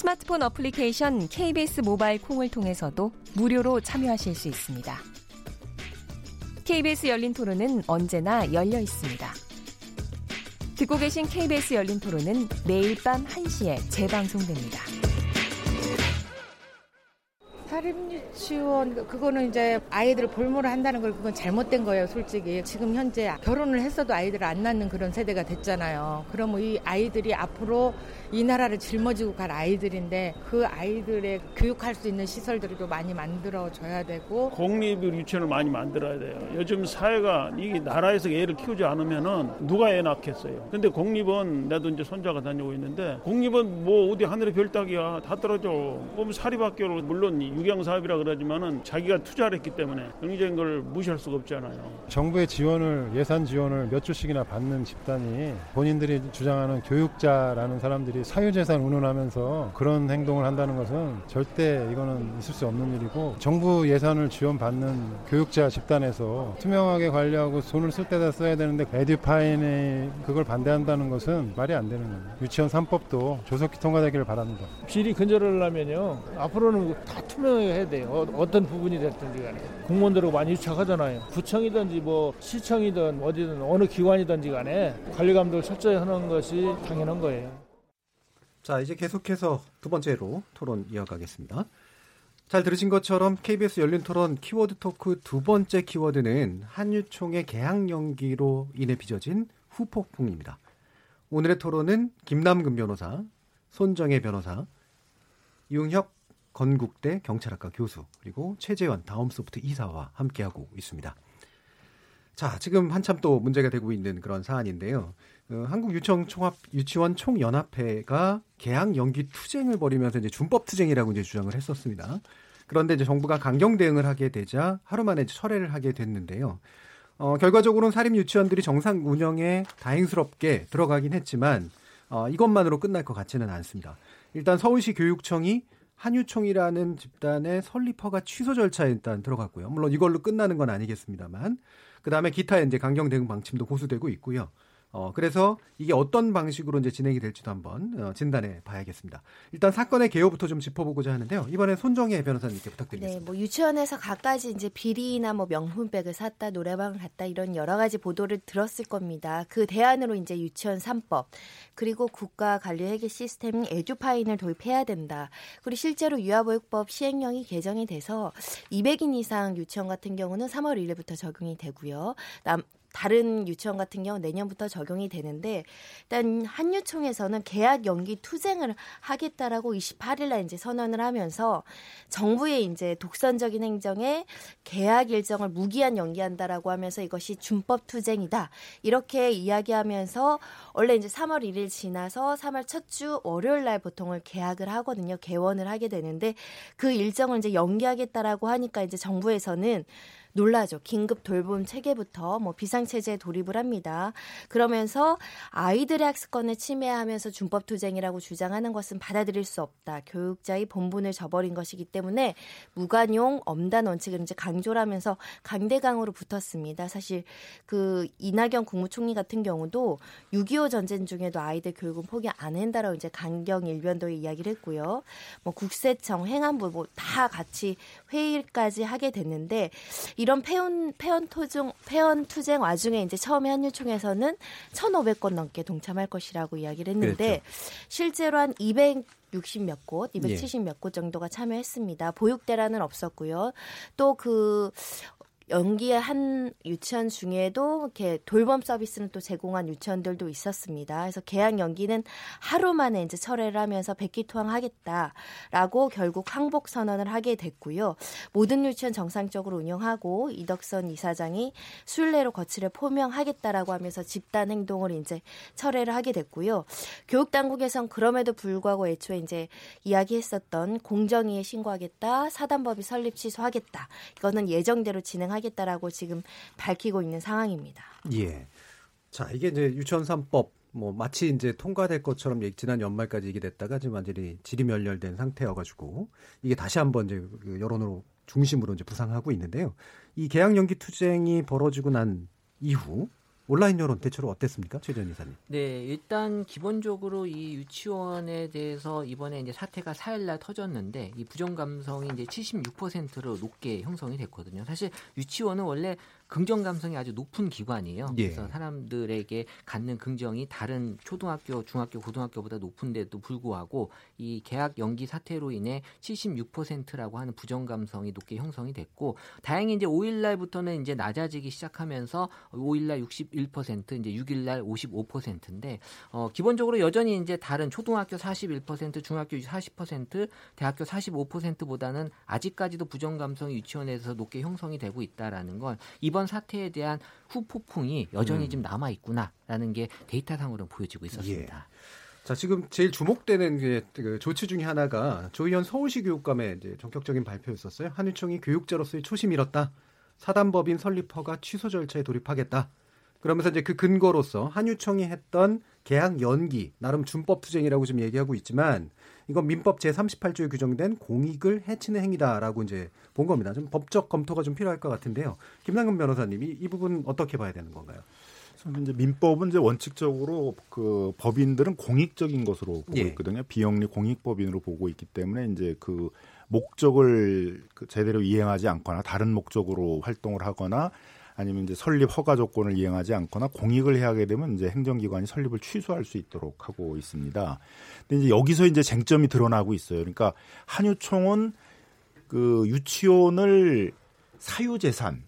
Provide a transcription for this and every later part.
스마트폰 어플리케이션 KBS 모바일 콩을 통해서도 무료로 참여하실 수 있습니다. KBS 열린 토론은 언제나 열려 있습니다. 듣고 계신 KBS 열린 토론은 매일 밤 1시에 재방송됩니다. 사립유치원 그거는 이제 아이들 볼모를 한다는 걸 그건 잘못된 거예요 솔직히 지금 현재 결혼을 했어도 아이들을 안 낳는 그런 세대가 됐잖아요 그러면 이 아이들이 앞으로 이 나라를 짊어지고 갈 아이들인데 그 아이들의 교육할 수 있는 시설들도 많이 만들어줘야 되고 공립 유치원을 많이 만들어야 돼요. 요즘 사회가 이 나라에서 애를 키우지 않으면은 누가 애 낳겠어요. 근데 공립은 나도 이제 손자가 다니고 있는데 공립은 뭐 어디 하늘의 별 따기야 다 떨어져. 그럼 사립학교를 물론 유경 사업이라 그러지만은 자기가 투자를 했기 때문에 경제인 걸 무시할 수가 없잖아요. 정부의 지원을 예산 지원을 몇 주씩이나 받는 집단이 본인들이 주장하는 교육자라는 사람들이 사유재산 운운하면서 그런 행동을 한다는 것은 절대 이거는 있을 수 없는 일이고 정부 예산을 지원받는 교육자 집단에서 투명하게 관리하고 돈을 쓸 때다 써야 되는데 에듀파인이 그걸 반대한다는 것은 말이 안 되는 거예요. 유치원 3법도 조속히 통과되기를 바랍니다. 비리 근절하려면요 앞으로는 다 투명하게 해야 돼요 어- 어떤 부분이 됐든지 간에 공무원들하고 많이 유착하잖아요 구청이든지 뭐 시청이든 어디든 어느 기관이든지 간에 관리 감독을 철저히 하는 것이 당연한 거예요. 자, 이제 계속해서 두 번째로 토론 이어가겠습니다. 잘 들으신 것처럼 KBS 열린 토론 키워드 토크 두 번째 키워드는 한유총의 개학 연기로 인해 빚어진 후폭풍입니다. 오늘의 토론은 김남근 변호사, 손정혜 변호사, 이웅혁 건국대 경찰학과 교수, 그리고 최재원 다음소프트 이사와 함께하고 있습니다. 자, 지금 한참 또 문제가 되고 있는 그런 사안인데요. 어, 한국 유치원 총합 유치원 총연합회가 개학 연기 투쟁을 벌이면서 이제 준법 투쟁이라고 이제 주장을 했었습니다. 그런데 이제 정부가 강경 대응을 하게 되자 하루 만에 철회를 하게 됐는데요. 어, 결과적으로는 사립 유치원들이 정상 운영에 다행스럽게 들어가긴 했지만 어, 이것만으로 끝날 것 같지는 않습니다. 일단 서울시 교육청이 한유총이라는 집단의 설립 허가 취소 절차에 일단 들어갔고요. 물론 이걸로 끝나는 건 아니겠습니다만 그 다음에 기타 이제 강경 대응 방침도 고수되고 있고요. 어, 그래서 이게 어떤 방식으로 이제 진행이 될지도 한번 어, 진단해 봐야겠습니다. 일단 사건의 개요부터 좀 짚어보고자 하는데요. 이번에 손정혜 변호사님께 부탁드리겠습니다. 네, 뭐 유치원에서 갖가지 이제 비리나 뭐 명품백을 샀다, 노래방을 갔다 이런 여러 가지 보도를 들었을 겁니다. 그 대안으로 이제 유치원 3법 그리고 국가 관리 회계 시스템인 에듀파인을 도입해야 된다. 그리고 실제로 유아보육법 시행령이 개정이 돼서 200인 이상 유치원 같은 경우는 3월 1일부터 적용이 되고요. 남, 다른 유치원 같은 경우 내년부터 적용이 되는데 일단 한유총에서는 계약 연기 투쟁을 하겠다라고 28일 날 이제 선언을 하면서 정부의 이제 독선적인 행정에 계약 일정을 무기한 연기한다라고 하면서 이것이 준법 투쟁이다. 이렇게 이야기하면서 원래 이제 3월 1일 지나서 3월 첫 주 월요일 날 보통을 계약을 하거든요. 개원을 하게 되는데 그 일정을 이제 연기하겠다라고 하니까 이제 정부에서는 놀라죠. 긴급 돌봄 체계부터 뭐 비상체제에 돌입을 합니다. 그러면서 아이들의 학습권을 침해하면서 준법 투쟁이라고 주장하는 것은 받아들일 수 없다. 교육자의 본분을 저버린 것이기 때문에 무관용 엄단 원칙을 이제 강조를 하면서 강대강으로 붙었습니다. 사실 그 이낙연 국무총리 같은 경우도 6.25 전쟁 중에도 아이들 교육은 포기 안 한다라고 이제 강경 일변도에 이야기를 했고요. 뭐 국세청, 행안부 뭐 다 같이 회의까지 하게 됐는데 이런 폐원 폐원 투쟁 폐원 투쟁 와중에 이제 처음에 한유총에서는 1,500건 넘게 동참할 것이라고 이야기를 했는데 실제로 한 200. 60몇 곳, 270몇 곳 정도가 참여했습니다. 보육대란은 없었고요. 또 그 연기한 유치원 중에도 이렇게 돌봄 서비스는 또 제공한 유치원들도 있었습니다. 그래서 계약 연기는 하루 만에 이제 철회를 하면서 백기 투항하겠다라고 결국 항복 선언을 하게 됐고요. 모든 유치원 정상적으로 운영하고 이덕선 이사장이 순례로 거취를 포명하겠다라고 하면서 집단 행동을 이제 철회를 하게 됐고요. 교육 당국에선 그럼에도 불구하고 애초에 이제 이야기했었던 공정위에 신고하겠다, 사단법이 설립 취소하겠다. 이거는 예정대로 진행하겠다 라고 지금 밝히고 있는 상황입니다. 예. 자, 이게 이제 유치원 3법 뭐 마치 이제 통과될 것처럼 지난 연말까지 얘기됐다가 지금 완전히 질이멸렬된 상태여가지고 이게 다시 한번 이제 그 여론으로 중심으로 이제 부상하고 있는데요. 이 계약 연기 투쟁이 벌어지고 난 이후 온라인 여론 대체로 어땠습니까, 최전 이사님? 네, 일단 기본적으로 이 유치원에 대해서 이번에 이제 사태가 4일날 터졌는데 이 부정 감성이 이제 76%로 높게 형성이 됐거든요. 사실 유치원은 원래 긍정 감성이 아주 높은 기관이에요. 예. 그래서 사람들에게 갖는 긍정이 다른 초등학교, 중학교, 고등학교보다 높은데도 불구하고 이 계약 연기 사태로 인해 76%라고 하는 부정 감성이 높게 형성이 됐고 다행히 이제 5일 날부터는 이제 낮아지기 시작하면서 5일 날 61%, 이제 6일 날 55%인데 어 기본적으로 여전히 이제 다른 초등학교 41%, 중학교 40%, 대학교 45%보다는 아직까지도 부정 감성이 유치원에서 높게 형성이 되고 있다라는 건 이번 사태에 대한 후폭풍이 여전히 음. 좀 남아 있구나라는 게 데이터상으로 보여지고 있었습니다. 예. 자 지금 제일 주목되는 그, 그 조치 중에 하나가 조희연 서울시 교육감의 이제 전격적인 발표였었어요. 한유총이 교육자로서의 초심 잃었다. 사단법인 설립 허가 취소 절차에 돌입하겠다. 그러면서 이제 그 근거로서 한유총이 했던 계약 연기 나름 준법 투쟁이라고 지금 얘기하고 있지만 이건 민법 제38조에 규정된 공익을 해치는 행위다라고 이제 본 겁니다. 좀 법적 검토가 좀 필요할 것 같은데요. 김남근 변호사님이 이 부분 어떻게 봐야 되는 건가요? 이제 민법은 이제 원칙적으로 그 법인들은 공익적인 것으로 보고 예. 있거든요. 비영리 공익법인으로 보고 있기 때문에 이제 그 목적을 그 제대로 이행하지 않거나 다른 목적으로 활동을 하거나 아니면 이제 설립 허가 조건을 이행하지 않거나 공익을 해하게 되면 이제 행정기관이 설립을 취소할 수 있도록 하고 있습니다. 근데 이제 여기서 이제 쟁점이 드러나고 있어요. 그러니까 한유총은 그 유치원을 사유재산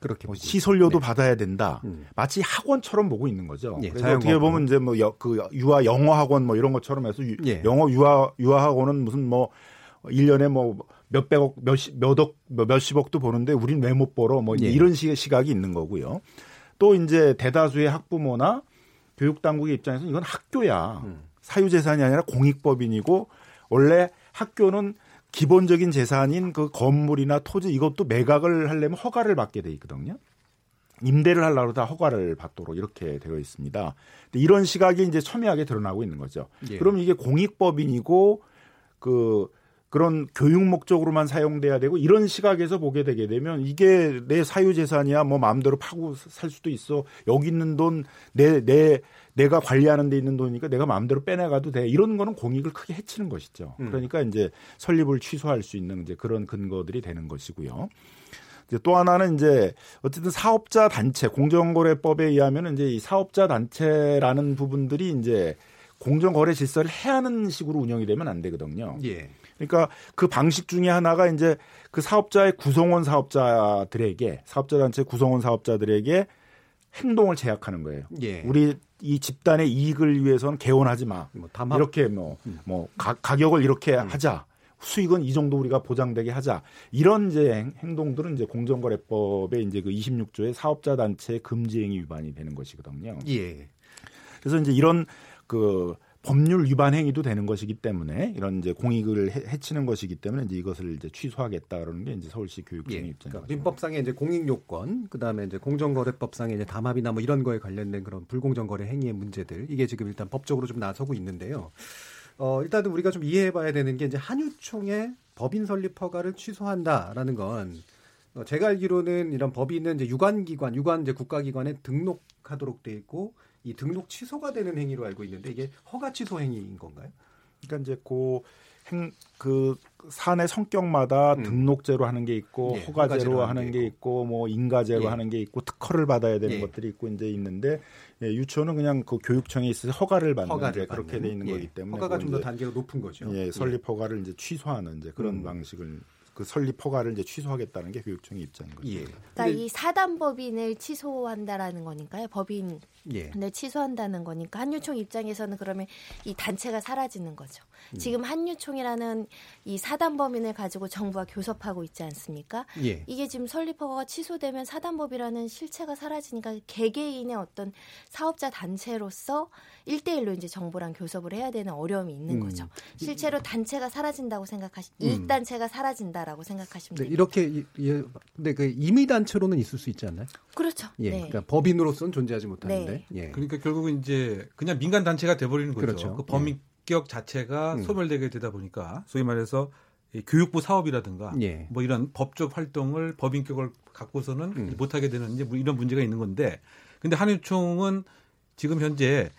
그렇게 뭐 시설료도 네. 받아야 된다. 음. 마치 학원처럼 보고 있는 거죠. 예, 그래서 어떻게 보면 이제 뭐 그 유아 영어 학원 뭐 이런 것처럼 해서 유, 예. 영어 유아 유아 학원은 무슨 뭐 1년에 뭐 몇백억, 몇십, 몇억, 뭐 몇십억도 보는데 우린 왜 못 벌어? 뭐 예. 이런 식의 시각이 있는 거고요. 또 이제 대다수의 학부모나 교육 당국의 입장에서는 이건 학교야. 음. 사유재산이 아니라 공익법인이고 원래 학교는 기본적인 재산인 그 건물이나 토지 이것도 매각을 하려면 허가를 받게 돼 있거든요. 임대를 하려고 다 허가를 받도록 이렇게 되어 있습니다. 이런 시각이 이제 첨예하게 드러나고 있는 거죠. 예. 그럼 이게 공익법인이고 그 그런 교육 목적으로만 사용돼야 되고 이런 시각에서 보게 되게 되면 이게 내 사유 재산이야 뭐 마음대로 파고 살 수도 있어 여기 있는 돈 내 내 내 가 관리하는 데 있는 돈이니까 내가 마음대로 빼내가도 돼 이런 거는 공익을 크게 해치는 것이죠. 음. 그러니까 이제 설립을 취소할 수 있는 이제 그런 근거들이 되는 것이고요. 이제 또 하나는 이제 어쨌든 사업자 단체 공정거래법에 의하면 이제 이 사업자 단체라는 부분들이 이제 공정거래 질서를 해하는 식으로 운영이 되면 안 되거든요. 예. 그러니까 그 방식 중에 하나가 이제 그 사업자의 구성원 사업자들에게 사업자 단체 구성원 사업자들에게 행동을 제약하는 거예요. 예. 우리 이 집단의 이익을 위해서는 개원하지 마. 뭐 이렇게 뭐뭐 음. 뭐 가격을 이렇게 음. 하자. 수익은 이 정도 우리가 보장되게 하자. 이런 이제 행동들은 이제 공정거래법의 이제 그 26조의 사업자 단체 금지 행위 위반이 되는 것이거든요. 예. 그래서 이제 이런 그 법률 위반 행위도 되는 것이기 때문에 이런 이제 공익을 해, 치는 것이기 때문에 이제 이것을 이제 취소하겠다 그러는 게 이제 서울시 교육청의 예, 입장입니다. 그러니까 민법상의 이제 공익 요건, 그다음에 이제 공정거래법상의 이제 담합이나 뭐 이런 거에 관련된 그런 불공정 거래 행위의 문제들 이게 지금 일단 법적으로 좀 나서고 있는데요. 어, 일단은 우리가 좀 이해해 봐야 되는 게 이제 한유총의 법인 설립 허가를 취소한다라는 건 어, 제가 알기로는 이런 법인은 이제 유관기관, 유관 이제 국가기관에 등록하도록 돼 있고 이 등록 취소가 되는 행위로 알고 있는데 이게 허가 취소 행위인 건가요? 그러니까 이제 그 행, 그 산의 성격마다 음. 등록제로 하는 게 있고 예, 허가제로 하는 게 있고, 뭐 인가제로 예. 하는 게 있고 특허를 받아야 되는 예. 것들이 있고 이제 있는데 예, 유치원은 그냥 그 교육청에 있어서 허가를 받는 허가를 그렇게 받는. 돼 있는 예. 거기 때문에 허가가 좀 더 단계가 높은 거죠. 예, 설립 허가를 이제 취소하는 이제 그런 음. 방식을 그 설립 허가를 이제 취소하겠다는 게 교육청의 입장인 거죠. 예. 그러니까 이 사단 법인을 취소한다라는 거니까요. 법인을 예. 취소한다는 거니까 한유총 입장에서는 그러면 이 단체가 사라지는 거죠. 음. 지금 한유총이라는 이 사단 법인을 가지고 정부와 교섭하고 있지 않습니까? 예. 이게 지금 설립 허가가 취소되면 사단법이라는 실체가 사라지니까 개개인의 어떤 사업자 단체로서 일대일로 이제 정부랑 교섭을 해야 되는 어려움이 있는 음. 거죠. 실제로 단체가 사라진다고 생각하시 음. 이익 단체가 사라진다 라고 생각하시면 네, 됩니다. 이렇게 이- 예, 근데 그 임의 단체로는 있을 수 있지 않나요? 그렇죠. 예. 네. 그러니까 법인으로서는 존재하지 못하는데. 네. 예. 그러니까 결국은 이제 그냥 민간 단체가 돼버리는 거죠. 그렇죠. 그 범인격 자체가 음. 소멸되게 되다 보니까 소위 말해서 이 교육부 사업이라든가 예. 뭐 이런 법적 활동을 법인격을 갖고서는 음. 못하게 되는 이제 뭐 이런 문제가 있는 건데 근데 한유총은 지금 현재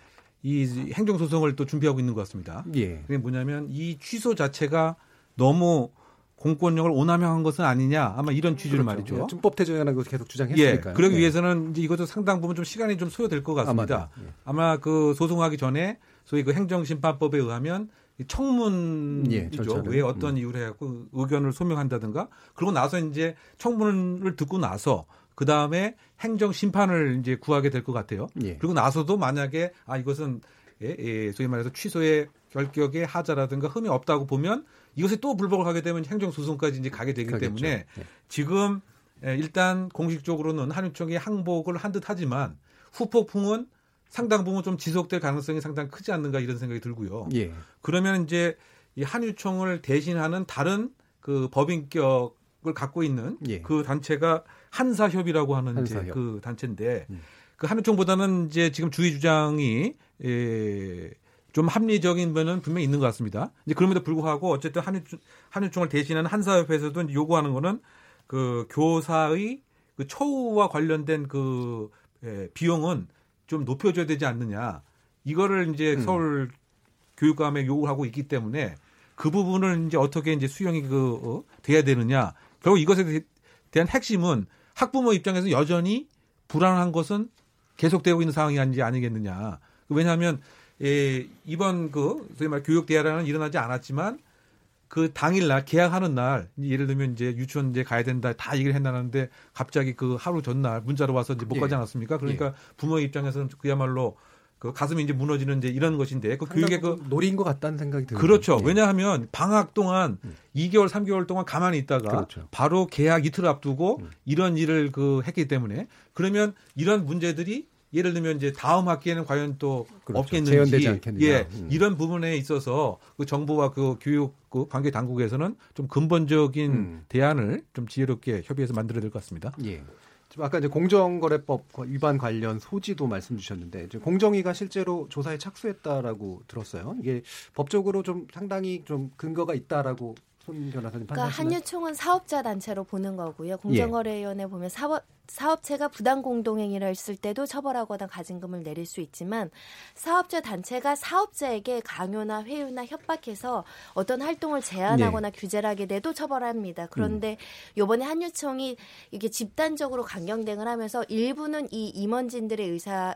이 행정소송을 또 준비하고 있는 것 같습니다. 예. 그게 뭐냐면 이 취소 자체가 너무 공권력을 오남용한 것은 아니냐 아마 이런 취지로 말이죠. 예, 준법 태정이라는 걸 계속 예, 주장했으니까요. 그러기 예. 위해서는 이제 이것도 상당 부분 좀 시간이 좀 소요될 것 같습니다. 아마도, 예. 아마 그 소송하기 전에 소위 그 행정심판법에 의하면 이 예, 청문이죠. 절차를. 왜 어떤 음. 이유로 해갖고 의견을 소명한다든가 그러고 나서 이제 청문을 듣고 나서 그 다음에 행정 심판을 이제 구하게 될 것 같아요. 예. 그리고 나서도 만약에 아 이것은 예, 예, 소위 말해서 취소의 결격에 하자라든가 흠이 없다고 보면 이것에 또 불복을 하게 되면 행정소송까지 이제 가게 되기 가겠죠. 때문에 예. 지금 예, 일단 공식적으로는 한유총이 항복을 한 듯 하지만 후폭풍은 상당 부분 좀 지속될 가능성이 상당히 크지 않는가 이런 생각이 들고요. 예. 그러면 이제 이 한유총을 대신하는 다른 그 법인격을 갖고 있는 예. 그 단체가 한사협이라고 하는 이제 한사협. 그 단체인데 음. 그 한유총보다는 이제 지금 주의 주장이 예, 좀 합리적인 면은 분명히 있는 것 같습니다. 이제 그럼에도 불구하고 어쨌든 한유총, 한유총을 대신하는 한사협에서도 이제 요구하는 거는 그 교사의 그 처우와 관련된 그 예, 비용은 좀 높여줘야 되지 않느냐. 이거를 이제 음. 서울 교육감에 요구하고 있기 때문에 그 부분을 이제 어떻게 이제 수용이 그 어, 돼야 되느냐. 결국 이것에 대- 대한 핵심은 학부모 입장에서 여전히 불안한 것은 계속되고 있는 상황이 아니지 아니겠느냐. 왜냐하면 예, 이번 그 소위 말 교육 대화라는 일어나지 않았지만 그 당일날 계약하는 날 예를 들면 이제 유치원 이제 가야 된다 다 얘기를 했나는데 갑자기 그 하루 전날 문자로 와서 이제 못 예. 가지 않았습니까? 그러니까 부모의 입장에서는 그야말로 그 가슴이 이제 무너지는 이제 이런 것인데 그 교육의 그 노린 것 같다는 생각이 들어요. 그렇죠. 예. 왜냐하면 방학 동안 2개월, 3개월 동안 가만히 있다가 그렇죠. 바로 계약 이틀 앞두고 음. 이런 일을 그 했기 때문에 그러면 이런 문제들이 예를 들면 이제 다음 학기에는 과연 또 그렇죠. 없겠는지. 예, 음. 이런 부분에 있어서 그 정부와 그 교육 그 관계 당국에서는 좀 근본적인 음. 대안을 좀 지혜롭게 협의해서 만들어야 될 것 같습니다. 예. 아까 이제 공정거래법 위반 관련 소지도 말씀 주셨는데 이제 공정위가 실제로 조사에 착수했다라고 들었어요. 이게 법적으로 좀 상당히 좀 근거가 있다라고 손 변호사님 그러니까 판단하시나요? 한유총은 사업자 단체로 보는 거고요. 공정거래위원회 보면 사업 사업체가 부당 공동행위를 했을 때도 처벌하거나 가징금을 내릴 수 있지만 사업자 단체가 사업자에게 강요나 회유나 협박해서 어떤 활동을 제한하거나 규제를 하게 돼도 처벌합니다. 그런데 요번에 한유총이 이게 집단적으로 강경 대응을 하면서 일부는 이 임원진들의 의사를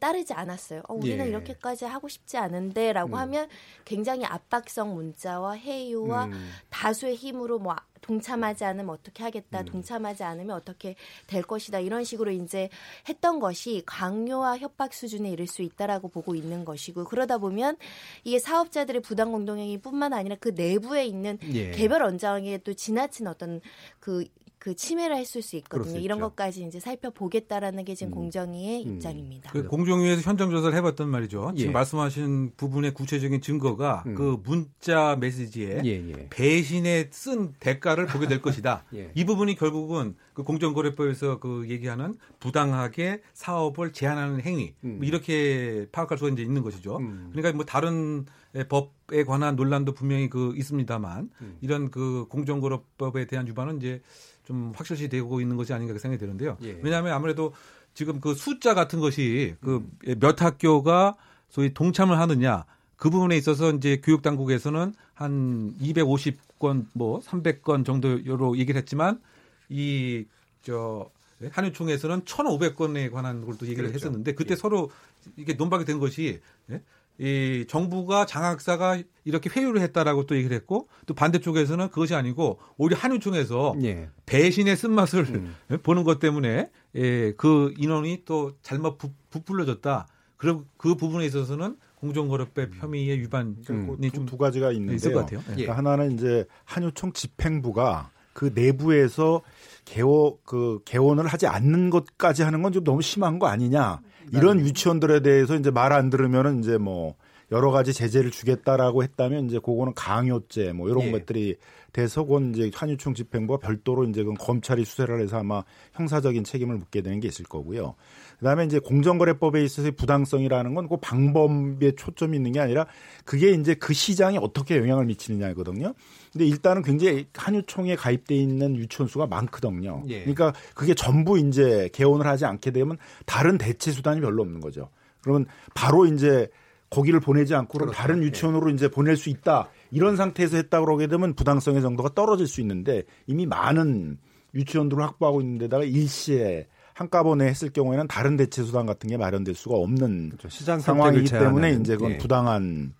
따르지 않았어요. 어, 우리는 예. 이렇게까지 하고 싶지 않은데라고 음. 하면 굉장히 압박성 문자와 해유와 음. 다수의 힘으로 뭐 동참하지 않으면 어떻게 하겠다, 음. 동참하지 않으면 어떻게 될 것이다 이런 식으로 이제 했던 것이 강요와 협박 수준에 이를 수 있다라고 보고 있는 것이고 그러다 보면 이게 사업자들의 부당 공동행위뿐만 아니라 그 내부에 있는 예. 개별 원장에게 또 지나친 어떤 그 그 침해를 했을 수 있거든요. 수 이런. 것까지 이제 살펴보겠다라는 게 지금 음. 공정위의 음. 입장입니다. 그 공정위에서 현장 조사를 해봤단 말이죠. 지금 예. 말씀하신 부분의 구체적인 증거가 음. 그 문자 메시지에 예, 예. 배신에 쓴 대가를 보게 될 것이다. 예. 이 부분이 결국은 그 공정거래법에서 그 얘기하는 부당하게 사업을 제한하는 행위 음. 뭐 이렇게 파악할 수가 이제 있는 것이죠. 음. 그러니까 뭐 다른 법에 관한 논란도 분명히 그 있습니다만 음. 이런 그 공정거래법에 대한 위반은 이제 좀 확실시 되고 있는 것이 아닌가 생각이 드는데요. 예. 왜냐하면 아무래도 지금 그 숫자 같은 것이 그 음. 몇 학교가 소위 동참을 하느냐 그 부분에 있어서 이제 교육 당국에서는 한 250건 뭐 300건 정도로 얘기를 했지만 이 저 한유총에서는 1,500건에 관한 걸또 얘기를 그렇죠. 했었는데 그때 예. 서로 이게 논박이 된 것이 예? 이 정부가 장학사가 이렇게 회유를 했다라고 또 얘기를 했고 또 반대쪽에서는 그것이 아니고 오히려 한유총에서 예. 배신의 쓴맛을 음. 보는 것 때문에 예, 그 인원이 또 잘못 부, 부풀려졌다. 그럼 그 부분에 있어서는 공정거래법 혐의의 위반이 음. 두, 두 가지가 있는데요. 것 같아요. 예. 그러니까 하나는 이제 한유총 집행부가 그 내부에서 개원 그 개원을 하지 않는 것까지 하는 건 좀 너무 심한 거 아니냐. 이런 유치원들에 대해서 이제 말 안 들으면은 이제 뭐 여러 가지 제재를 주겠다라고 했다면 이제 그거는 강요죄 뭐 이런 예. 것들이 돼서 건 이제 한유총 집행부가 별도로 이제 그 검찰이 수사를 해서 아마 형사적인 책임을 묻게 되는 게 있을 거고요. 그다음에 이제 공정거래법에 있어서의 부당성이라는 건 그 방법에 초점이 있는 게 아니라 그게 이제 그 시장에 어떻게 영향을 미치느냐거든요. 근데 일단은 굉장히 한유총에 가입돼 있는 유치원 수가 많거든요. 예. 그러니까 그게 전부 이제 개원을 하지 않게 되면 다른 대체 수단이 별로 없는 거죠. 그러면 바로 이제 거기를 보내지 않고 그럼 그렇죠. 다른 예. 유치원으로 예. 이제 보낼 수 있다. 이런 상태에서 했다 그러게 되면 부당성의 정도가 떨어질 수 있는데 이미 많은 유치원들을 확보하고 있는 데다가 일시에 한꺼번에 했을 경우에는 다른 대체 수단 같은 게 마련될 수가 없는 그렇죠. 시장 상황이기 때문에 이제 그건 예. 부당한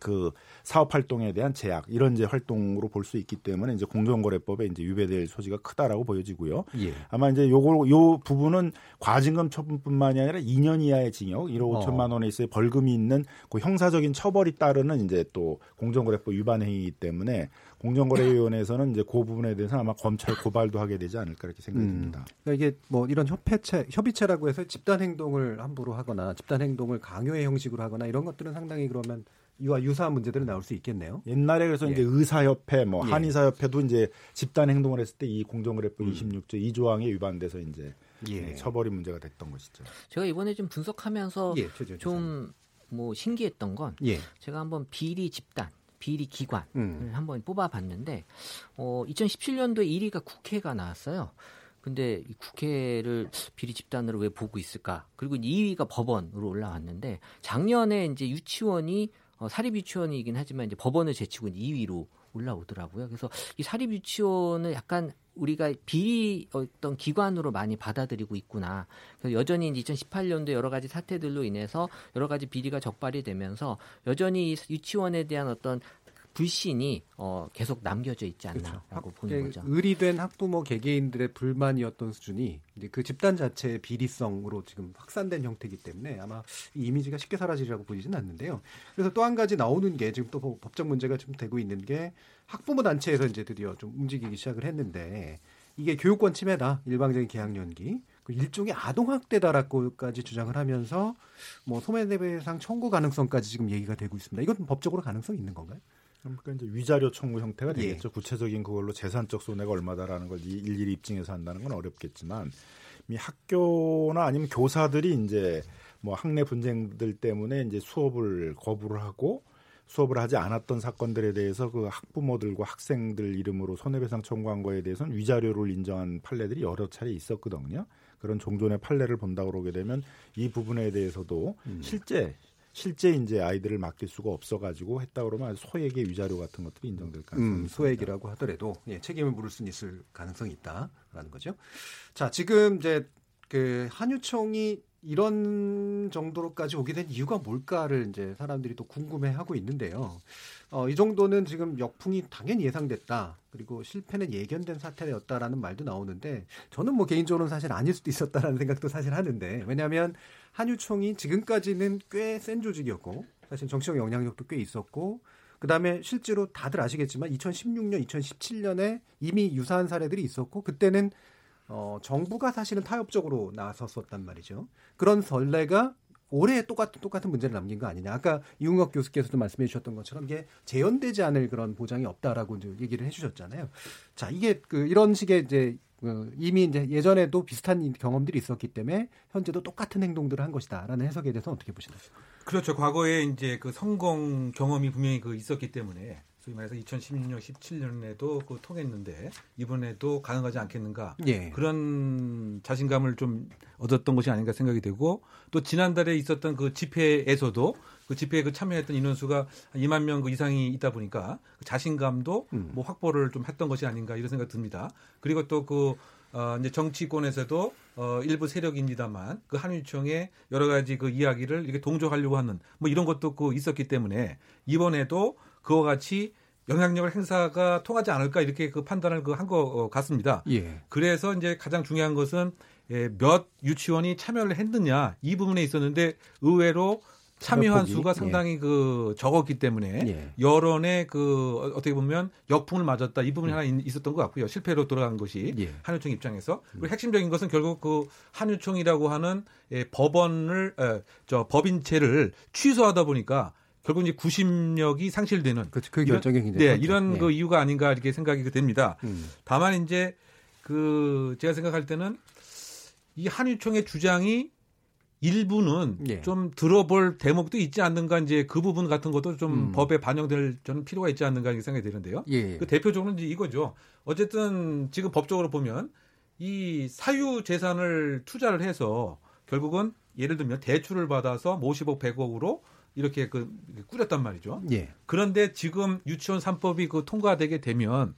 그 사업 활동에 대한 제약 이런 이제 활동으로 볼 수 있기 때문에 이제 공정거래법에 이제 위배될 소지가 크다라고 보여지고요. 예. 아마 이제 요거 요 부분은 과징금 처분뿐만이 아니라 2년 이하의 징역 1억 5천만 어. 원에 있어야 벌금이 있는 그 형사적인 처벌이 따르는 이제 또 공정거래법 위반 행위이기 때문에 공정거래위원회에서는 이제 그 부분에 대해서 아마 검찰 고발도 하게 되지 않을까 이렇게 생각이 음. 듭니다. 음. 그러니까 이게 뭐 이런 협회체, 협의체라고 해서 집단 행동을 함부로 하거나 집단 행동을 강요의 형식으로 하거나 이런 것들은 상당히 그러면 이와 유사한 문제들이 나올 수 있겠네요. 옛날에 그래서 예. 이제 의사협회, 뭐 예. 한의사협회도 이제 집단 행동을 했을 때 이 공정거래법 음. 26조 2조항에 위반돼서 이제 예. 처벌이 문제가 됐던 것이죠. 제가 이번에 좀 분석하면서 예, 좀뭐 신기했던 건 예. 제가 한번 비리 집단 비리 기관을 음. 한번 뽑아봤는데 어, 2017년도에 1위가 국회가 나왔어요. 근데 이 국회를 비리 집단으로 왜 보고 있을까? 그리고 2위가 법원으로 올라왔는데 작년에 이제 유치원이 어, 사립 유치원이긴 하지만 이제 법원을 제치고 2위로 올라오더라고요. 그래서 이 사립 유치원을 약간 우리가 비리 어떤 기관으로 많이 받아들이고 있구나. 그래서 여전히 2018년도 여러 가지 사태들로 인해서 여러 가지 비리가 적발이 되면서 여전히 유치원에 대한 어떤 불신이 어, 계속 남겨져 있지 않나라고 그렇죠. 보는 거죠. 의리된 학부모 개개인들의 불만이었던 수준이 이제 그 집단 자체의 비리성으로 지금 확산된 형태이기 때문에 아마 이 이미지가 쉽게 사라지리라고 보이지는 않는데요. 그래서 또 한 가지 나오는 게 지금 또 법적 문제가 좀 되고 있는 게 학부모 단체에서 이제 드디어 좀 움직이기 시작을 했는데 이게 교육권 침해다 일방적인 계약 연기 그 일종의 아동학대다라고까지 주장을 하면서 뭐 소매대배상 청구 가능성까지 지금 얘기가 되고 있습니다. 이건 법적으로 가능성이 있는 건가요? 그러니까 이제 위자료 청구 형태가 예. 되겠죠. 예. 구체적인 그걸로 재산적 손해가 얼마다라는 걸 일일이 입증해서 한다는 건 어렵겠지만 이 학교나 아니면 교사들이 이제 뭐 학내 분쟁들 때문에 이제 수업을 거부를 하고 수업을 하지 않았던 사건들에 대해서 그 학부모들과 학생들 이름으로 손해배상 청구한 거에 대해서는 위자료를 인정한 판례들이 여러 차례 있었거든요. 그런 종전의 판례를 본다 그러게 되면 이 부분에 대해서도 음. 실제 실제 이제 아이들을 맡길 수가 없어가지고 했다 그러면 소액의 위자료 같은 것들이 인정될 가능성이 음, 소액이라고 하더라도 예, 책임을 물을 수는 있을 가능성이 있다라는 거죠. 자 지금 이제 그 한유총이 이런 정도로까지 오게 된 이유가 뭘까를 이제 사람들이 또 궁금해하고 있는데요. 어, 이 정도는 지금 역풍이 당연히 예상됐다. 그리고 실패는 예견된 사태였다라는 말도 나오는데 저는 뭐 개인적으로는 사실 아닐 수도 있었다라는 생각도 사실 하는데 왜냐하면 한유총이 지금까지는 꽤 센 조직이었고 사실 정치적 영향력도 꽤 있었고 그다음에 실제로 다들 아시겠지만 2016년, 2017년에 이미 유사한 사례들이 있었고 그때는 어, 정부가 사실은 타협적으로 나섰었단 말이죠. 그런 선례가 올해 똑같은 똑같은 문제를 남긴 거 아니냐. 아까 이웅혁 교수께서도 말씀해 주셨던 것처럼 이게 재현되지 않을 그런 보장이 없다라고 이제 얘기를 해 주셨잖아요. 자, 이게 그 이런 식의 이제 그 이미 이제 예전에도 비슷한 경험들이 있었기 때문에 현재도 똑같은 행동들을 한 것이다라는 해석에 대해서 어떻게 보시나요? 그렇죠. 과거에 이제 그 성공 경험이 분명히 그 있었기 때문에 소위 말해서 2016년, 17년에도 그 통했는데 이번에도 가능하지 않겠는가 예. 그런 자신감을 좀 얻었던 것이 아닌가 생각이 되고 또 지난달에 있었던 그 집회에서도 그 집회에 그 참여했던 인원수가 2만 명 그 이상이 있다 보니까 그 자신감도 음. 뭐 확보를 좀 했던 것이 아닌가 이런 생각이 듭니다. 그리고 또그 어, 이제 정치권에서도 어, 일부 세력입니다만 그 한유총의 여러 가지 그 이야기를 이렇게 동조하려고 하는 뭐 이런 것도 그 있었기 때문에 이번에도 그와 같이 영향력을 행사가 통하지 않을까 이렇게 그 판단을 그 한것 어, 같습니다. 예. 그래서 이제 가장 중요한 것은 예, 몇 유치원이 참여를 했느냐 이 부분에 있었는데 의외로 참여한 수가 상당히 그 적었기 때문에 예. 여론의 그 어- 어떻게 보면 역풍을 맞았다 이 부분이 하나 있- 있었던 것 같고요 실패로 돌아간 것이 예. 한유총 입장에서 그리고 핵심적인 것은 결국 그 한유총이라고 하는 예, 법원을 에, 저 법인체를 취소하다 보니까 결국 이제 구심력이 상실되는 그, 그 굉장히 네. 이런 예. 그 이유가 아닌가 이렇게 생각이 됩니다. 음. 다만 이제 그 제가 생각할 때는 이 한유총의 주장이 일부는 예. 좀 들어볼 대목도 있지 않는가 이제 그 부분 같은 것도 좀 음. 법에 반영될 저는 필요가 있지 않는가 이렇게 생각이 되는데요. 예. 그 대표적으로는 이제 이거죠. 어쨌든 지금 법적으로 보면 이 사유 재산을 투자를 해서 결국은 예를 들면 대출을 받아서 뭐 50억 100억으로 이렇게 그 꾸렸단 말이죠. 예. 그런데 지금 유치원 3법이 그 통과되게 되면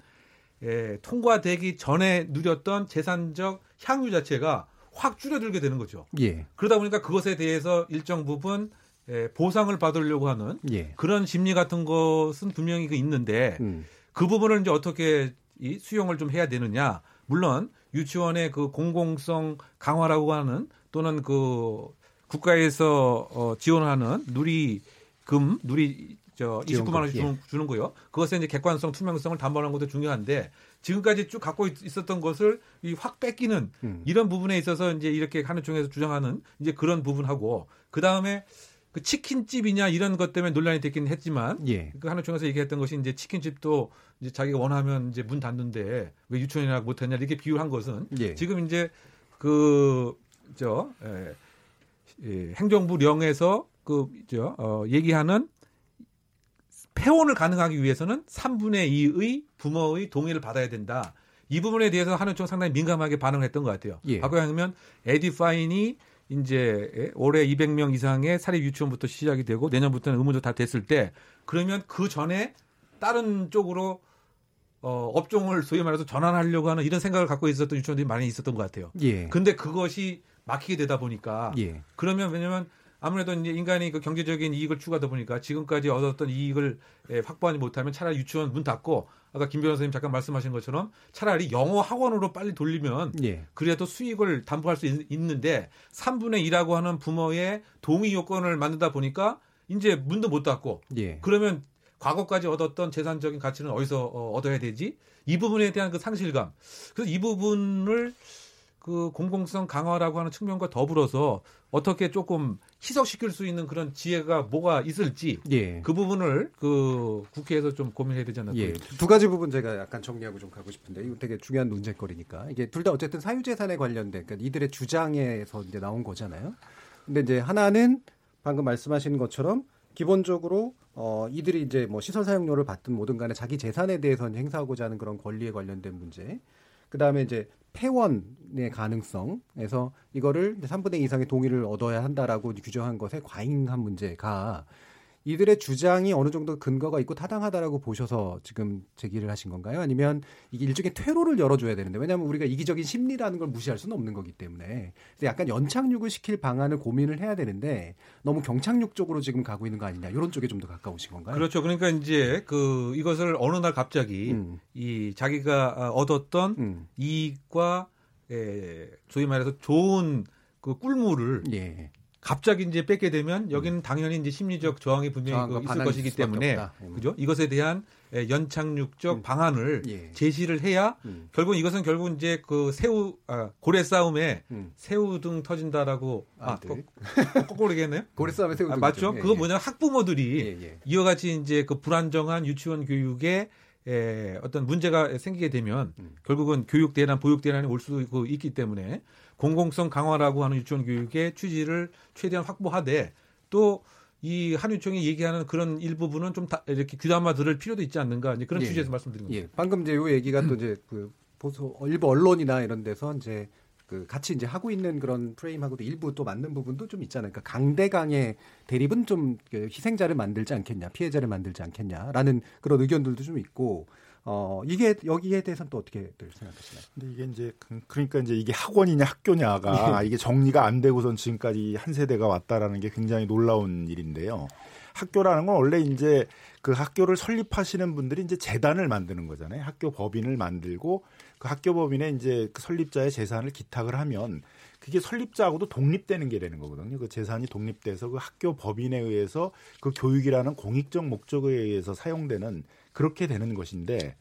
예, 통과되기 전에 누렸던 재산적 향유 자체가 확 줄어들게 되는 거죠. 예. 그러다 보니까 그것에 대해서 일정 부분 예, 보상을 받으려고 하는 예. 그런 심리 같은 것은 분명히 그 있는데 음. 그 부분을 이제 어떻게 이 수용을 좀 해야 되느냐. 물론 유치원의 그 공공성 강화라고 하는 또는 그 국가에서 어, 지원하는 누리금 누리 저 29만 원씩 주는, 주는 거요. 그것에 이제 객관성, 투명성을 담보하는 것도 중요한데 지금까지 쭉 갖고 있, 있었던 것을 이 확 뺏기는 음. 이런 부분에 있어서 이제 이렇게 한우총에서 주장하는 이제 그런 부분하고 그 다음에 그 치킨집이냐 이런 것 때문에 논란이 됐긴 했지만 예. 그 한우총에서 얘기했던 것이 이제 치킨집도 이제 자기가 원하면 이제 문 닫는데 왜 유치원이나 못했냐 이렇게 비유한 것은 예. 지금 이제 그저 예, 행정부령에서 그저 어, 얘기하는 폐원을 가능하기 위해서는 3분의 2의 부모의 동의를 받아야 된다. 이 부분에 대해서 한우총 상당히 민감하게 반응을 했던 것 같아요. 예. 바꿔 하면 에디파인이 이제 예, 올해 200명 이상의 사립 유치원부터 시작이 되고 내년부터는 의무도 다 됐을 때 그러면 그 전에 다른 쪽으로 어, 업종을 소위 말해서 전환하려고 하는 이런 생각을 갖고 있었던 유치원들이 많이 있었던 것 같아요. 예. 근데 그것이 막히게 되다 보니까 예. 그러면 왜냐면 아무래도 이제 인간이 그 경제적인 이익을 추구하다 보니까 지금까지 얻었던 이익을 예, 확보하지 못하면 차라리 유치원 문 닫고 아까 김 변호사님 잠깐 말씀하신 것처럼 차라리 영어 학원으로 빨리 돌리면 예. 그래도 수익을 담보할 수 있, 는데 3분의 1이라고 하는 부모의 동의 요건을 만들다 보니까 이제 문도 못 닫고 예. 그러면 과거까지 얻었던 재산적인 가치는 어디서 어, 얻어야 되지? 이 부분에 대한 그 상실감. 그래서 이 부분을 그 공공성 강화라고 하는 측면과 더불어서 어떻게 조금 희석시킬 수 있는 그런 지혜가 뭐가 있을지 예. 그 부분을 그 국회에서 좀 고민해야 되지 않을까. 예. 두 가지 부분 제가 약간 정리하고 좀 가고 싶은데 이거 되게 중요한 논쟁거리니까 이게 둘 다 어쨌든 사유재산에 관련된 그러니까 이들의 주장에서 이제 나온 거잖아요. 근데 이제 하나는 방금 말씀하신 것처럼 기본적으로 어 이들이 이제 뭐 시설 사용료를 받든 뭐든 간에 자기 재산에 대해서 행사하고자 하는 그런 권리에 관련된 문제. 그 다음에 이제 폐원의 가능성에서 이거를 3분의 2 이상의 동의를 얻어야 한다라고 규정한 것에 과잉한 문제가 이들의 주장이 어느 정도 근거가 있고 타당하다라고 보셔서 지금 제기를 하신 건가요? 아니면 이게 일종의 퇴로를 열어줘야 되는데 왜냐하면 우리가 이기적인 심리라는 걸 무시할 수는 없는 거기 때문에 그래서 약간 연착륙을 시킬 방안을 고민을 해야 되는데 너무 경착륙 쪽으로 지금 가고 있는 거 아니냐 이런 쪽에 좀 더 가까우신 건가요? 그렇죠. 그러니까 이제 그 이것을 어느 날 갑자기 음. 이 자기가 아, 얻었던 음. 이익과 에, 소위 말해서 좋은 그 꿀물을 예. 갑자기 이제 뺏게 되면 여기는 당연히 이제 심리적 저항이 분명히 그 있을 것이기 있을 때문에. 음. 그죠? 이것에 대한 에, 연착륙적 음. 방안을 예. 제시를 해야 음. 결국 이것은 결국 이제 그 새우 아, 고래 싸움에 음. 새우 등 터진다라고 아. 거- 거꾸로 얘기했나요? 고래 싸움에 세우는 아, 맞죠? 그거 뭐냐 학부모들이 예, 예. 이와 같이 이제 그 불안정한 유치원 교육에 에, 어떤 문제가 생기게 되면 음. 결국은 교육 대란, 보육 대란이 올수 있기 때문에 공공성 강화라고 하는 유치원 교육의 취지를 최대한 확보하되 또 이 한유총이 얘기하는 그런 일부분은 좀 다 이렇게 귀담아 들을 필요도 있지 않는가 이제 그런 예. 취지에서 말씀드린 겁니다. 예, 방금 이제 요 얘기가 또 이제 그 보수 일부 언론이나 이런 데서 이제 그 같이 이제 하고 있는 그런 프레임하고도 일부 또 맞는 부분도 좀 있잖아요. 그러니까 강대강의 대립은 좀그 희생자를 만들지 않겠냐, 피해자를 만들지 않겠냐라는 그런 의견들도 좀 있고 어, 이게 여기에 대해서는 또 어떻게들 생각하시나요? 근데 이게 이제 그, 그러니까 이제 이게 학원이냐 학교냐가 이게 정리가 안 되고선 지금까지 한 세대가 왔다라는 게 굉장히 놀라운 일인데요. 학교라는 건 원래 이제 그 학교를 설립하시는 분들이 이제 재단을 만드는 거잖아요. 학교 법인을 만들고 그 학교 법인에 이제 그 설립자의 재산을 기탁을 하면 그게 설립자하고도 독립되는 게 되는 거거든요. 그 재산이 독립돼서 그 학교 법인에 의해서 그 교육이라는 공익적 목적에 의해서 사용되는 그렇게 되는 것인데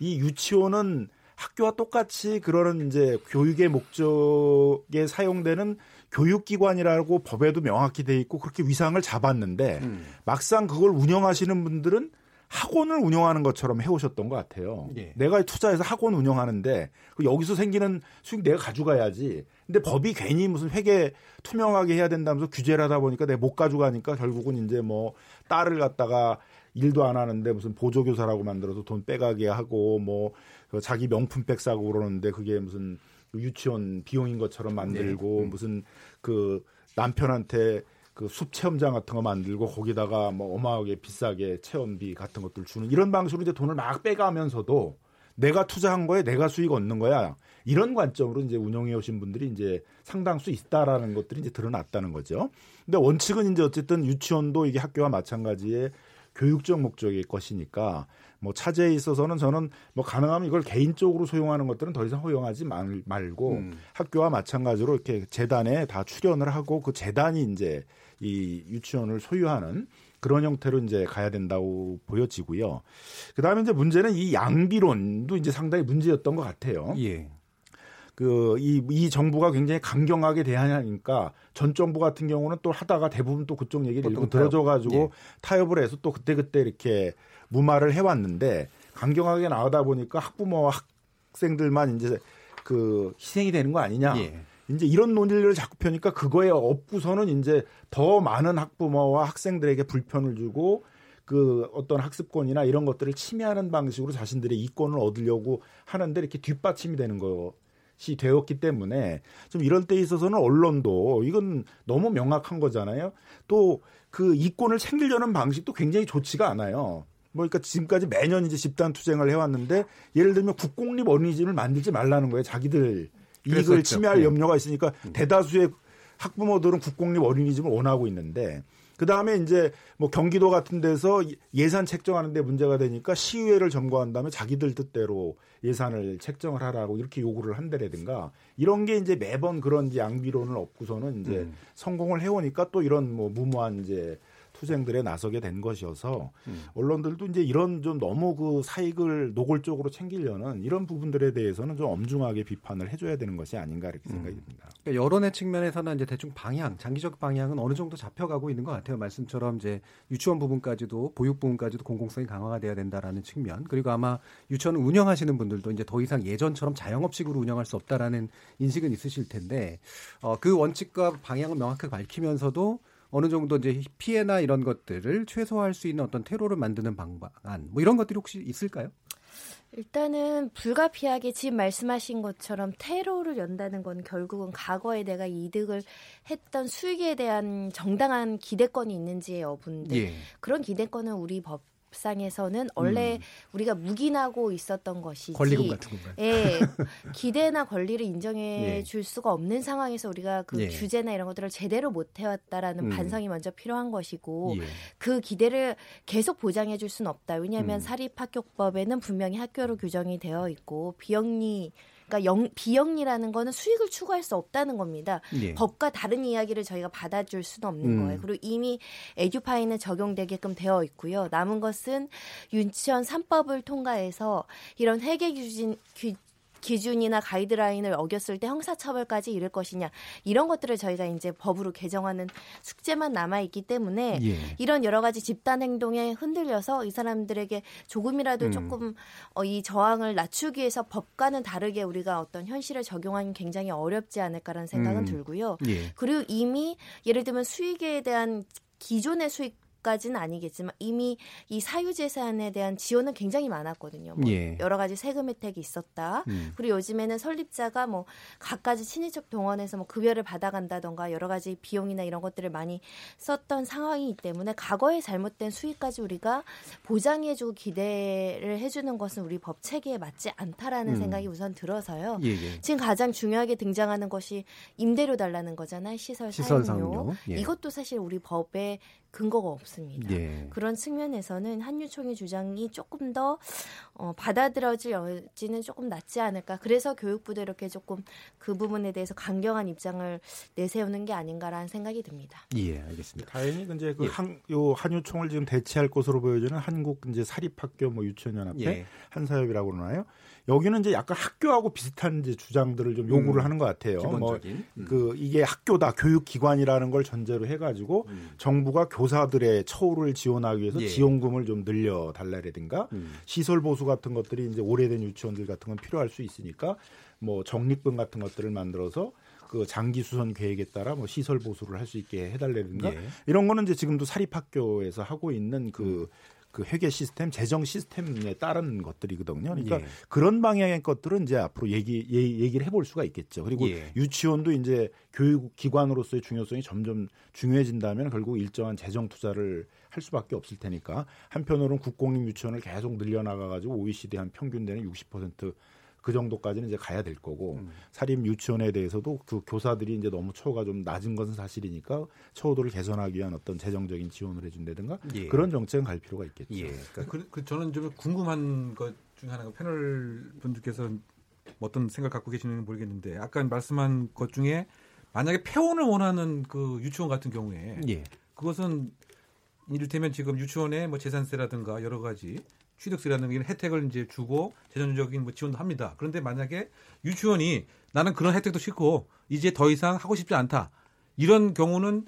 이 유치원은 학교와 똑같이 그러는 이제 교육의 목적에 사용되는 교육기관이라고 법에도 명확히 돼 있고 그렇게 위상을 잡았는데 음. 막상 그걸 운영하시는 분들은 학원을 운영하는 것처럼 해오셨던 것 같아요. 예. 내가 투자해서 학원 운영하는데 그 여기서 생기는 수익 내가 가져가야지. 근데 법이 괜히 무슨 회계 투명하게 해야 된다면서 규제를 하다 보니까 내가 못 가져가니까 결국은 이제 뭐 딸을 갖다가 일도 안 하는데 무슨 보조교사라고 만들어서 돈 빼가게 하고 뭐그 자기 명품백 사고 그러는데 그게 무슨 유치원 비용인 것처럼 만들고 네. 무슨 그 남편한테 그 숲 체험장 같은 거 만들고 거기다가 뭐 어마하게 비싸게 체험비 같은 것들 주는 이런 방식으로 이제 돈을 막 빼가면서도 내가 투자한 거에 내가 수익 얻는 거야. 이런 관점으로 이제 운영해 오신 분들이 이제 상당수 있다라는 것들이 이제 드러났다는 거죠. 근데 원칙은 이제 어쨌든 유치원도 이게 학교와 마찬가지의 교육적 목적일 것이니까 뭐 차제에 있어서는 저는 뭐 가능하면 이걸 개인적으로 소용하는 것들은 더 이상 허용하지 말, 말고 음. 학교와 마찬가지로 이렇게 재단에 다 출연을 하고 그 재단이 이제 이 유치원을 소유하는 그런 형태로 이제 가야 된다고 보여지고요. 그 다음에 이제 문제는 이 양비론도 이제 상당히 문제였던 것 같아요. 예. 그, 이, 이 정부가 굉장히 강경하게 대하니까 전 정부 같은 경우는 또 하다가 대부분 또 그쪽 얘기를 일부 들어줘 가지고 예. 타협을 해서 또 그때그때 이렇게 무마를 해 왔는데 강경하게 나오다 보니까 학부모와 학생들만 이제 그 희생이 되는 거 아니냐. 예. 이제 이런 논의를 자꾸 펴니까 그거에 업고서는 이제 더 많은 학부모와 학생들에게 불편을 주고 그 어떤 학습권이나 이런 것들을 침해하는 방식으로 자신들의 이권을 얻으려고 하는데 이렇게 뒷받침이 되는 거시 되었기 때문에 좀 이럴 때 있어서는 언론도 이건 너무 명확한 거잖아요. 또 그 이권을 챙기려는 방식도 굉장히 좋지가 않아요. 뭐 그러니까 지금까지 매년 이제 집단 투쟁을 해왔는데 예를 들면 국공립 어린이집을 만들지 말라는 거예요. 자기들 이익을 그랬었죠. 침해할 네. 염려가 있으니까 음. 대다수의 학부모들은 국공립 어린이집을 원하고 있는데 그 다음에 이제 뭐 경기도 같은 데서 예산 책정하는데 문제가 되니까 시의회를 점거한 다음에 자기들 뜻대로 예산을 책정을 하라고 이렇게 요구를 한다라든가 이런 게 이제 매번 그런 양비론을 업고서는 이제 음. 성공을 해오니까 또 이런 뭐 무모한 이제 투쟁들에 나서게 된 것이어서 음. 언론들도 이제 이런 좀 너무 그 사익을 노골적으로 챙기려는 이런 부분들에 대해서는 좀 엄중하게 비판을 해줘야 되는 것이 아닌가 이렇게 음. 생각이 듭니다. 그러니까 여론의 측면에서는 이제 대충 방향, 장기적 방향은 어느 정도 잡혀가고 있는 것 같아요. 말씀처럼 이제 유치원 부분까지도 보육 부분까지도 공공성이 강화가 돼야 된다라는 측면 그리고 아마 유치원 운영하시는 분들도 이제 더 이상 예전처럼 자영업식으로 운영할 수 없다라는 인식은 있으실 텐데 어, 그 원칙과 방향을 명확하게 밝히면서도 어느 정도 이제 피해나 이런 것들을 최소화할 수 있는 어떤 테러를 만드는 방안 뭐 이런 것들이 혹시 있을까요? 일단은 불가피하게 지금 말씀하신 것처럼 테러를 연다는 건 결국은 과거에 내가 이득을 했던 수익에 대한 정당한 기대권이 있는지의 여부인데 예. 그런 기대권은 우리 법 상에서는 원래 음. 우리가 묵인하고 있었던 것이지 권리금 같은 건가요? 예, 기대나 권리를 인정해 예. 줄 수가 없는 상황에서 우리가 그 예. 규제나 이런 것들을 제대로 못 해왔다라는 음. 반성이 먼저 필요한 것이고 예. 그 기대를 계속 보장해 줄 수는 없다. 왜냐하면 음. 사립학교법에는 분명히 학교로 규정이 되어 있고 비영리 그러니까 영, 비영리라는 거는 수익을 추구할 수 없다는 겁니다. 예. 법과 다른 이야기를 저희가 받아줄 수는 없는 음. 거예요. 그리고 이미 에듀파이는 적용되게끔 되어 있고요. 남은 것은 유치원 3법을 통과해서 이런 회계 규진, 규, 기준이나 가이드라인을 어겼을 때 형사처벌까지 이를 것이냐 이런 것들을 저희가 이제 법으로 개정하는 숙제만 남아 있기 때문에 예. 이런 여러 가지 집단 행동에 흔들려서 이 사람들에게 조금이라도 음. 조금 어, 이 저항을 낮추기 위해서 법과는 다르게 우리가 어떤 현실을 적용하는 굉장히 어렵지 않을까라는 생각은 음. 들고요. 예. 그리고 이미 예를 들면 수익에 대한 기존의 수익 까지는 아니겠지만 이미 이 사유재산에 대한 지원은 굉장히 많았거든요. 뭐 예. 여러 가지 세금 혜택이 있었다. 음. 그리고 요즘에는 설립자가 뭐 각가지 친인척 동원해서 뭐 급여를 받아간다던가 여러 가지 비용이나 이런 것들을 많이 썼던 상황이기 때문에 과거에 잘못된 수익까지 우리가 보장해주고 기대를 해주는 것은 우리 법 체계에 맞지 않다라는 음. 생각이 우선 들어서요. 예, 예. 지금 가장 중요하게 등장하는 것이 임대료 달라는 거잖아요. 시설, 시설 사용료. 사용료. 예. 이것도 사실 우리 법에 근거가 없습니다. 예. 그런 측면에서는 한유총의 주장이 조금 더 어, 받아들여질 여지는 조금 낮지 않을까. 그래서 교육부도 이렇게 조금 그 부분에 대해서 강경한 입장을 내세우는 게 아닌가라는 생각이 듭니다. 예, 알겠습니다. 다행히 이제 그 예. 한, 요 한유총을 지금 대체할 것으로 보여지는 한국 이제 사립학교 뭐 유치원 연합회 예. 한사협이라고 그러나요? 여기는 이제 약간 학교하고 비슷한 이제 주장들을 좀 요구를 음. 하는 것 같아요. 기본적인. 뭐그 이게 학교다 교육기관이라는 걸 전제로 해가지고 음. 정부가 교사들의 처우를 지원하기 위해서 예. 지원금을 좀 늘려 달라라든가 음. 시설 보수 같은 것들이 이제 오래된 유치원들 같은 건 필요할 수 있으니까 뭐 적립금 같은 것들을 만들어서 그 장기 수선 계획에 따라 뭐 시설 보수를 할 수 있게 해달라든가 예. 이런 거는 이제 지금도 사립학교에서 하고 있는 그, 그 회계 시스템, 재정 시스템에 따른 것들이거든요. 그러니까 예. 그런 방향의 것들은 이제 앞으로 얘기, 예- 얘기를 해볼 수가 있겠죠. 그리고 예. 유치원도 이제 교육 기관으로서의 중요성이 점점 중요해진다면 결국 일정한 재정 투자를 할 수밖에 없을 테니까 한편으로는 국공립 유치원을 계속 늘려나가 가지고 OECD 한 평균 되는 60% 그 정도까지는 이제 가야 될 거고 음. 사립 유치원에 대해서도 그 교사들이 이제 너무 처우가 좀 낮은 것은 사실이니까 처우도를 개선하기 위한 어떤 재정적인 지원을 해준다든가 예. 그런 정책은 갈 필요가 있겠죠. 예. 그러니까 그, 그 저는 좀 궁금한 것 중에 하나가 패널 분들께서 어떤 생각 갖고 계시는지 모르겠는데 아까 말씀한 것 중에 만약에 폐원을 원하는 그 유치원 같은 경우에 예. 그것은 이를테면 지금 유치원에 뭐 재산세라든가 여러 가지 취득세라든가 이런 혜택을 이제 주고 재정적인 뭐 지원도 합니다. 그런데 만약에 유치원이 나는 그런 혜택도 싫고 이제 더 이상 하고 싶지 않다. 이런 경우는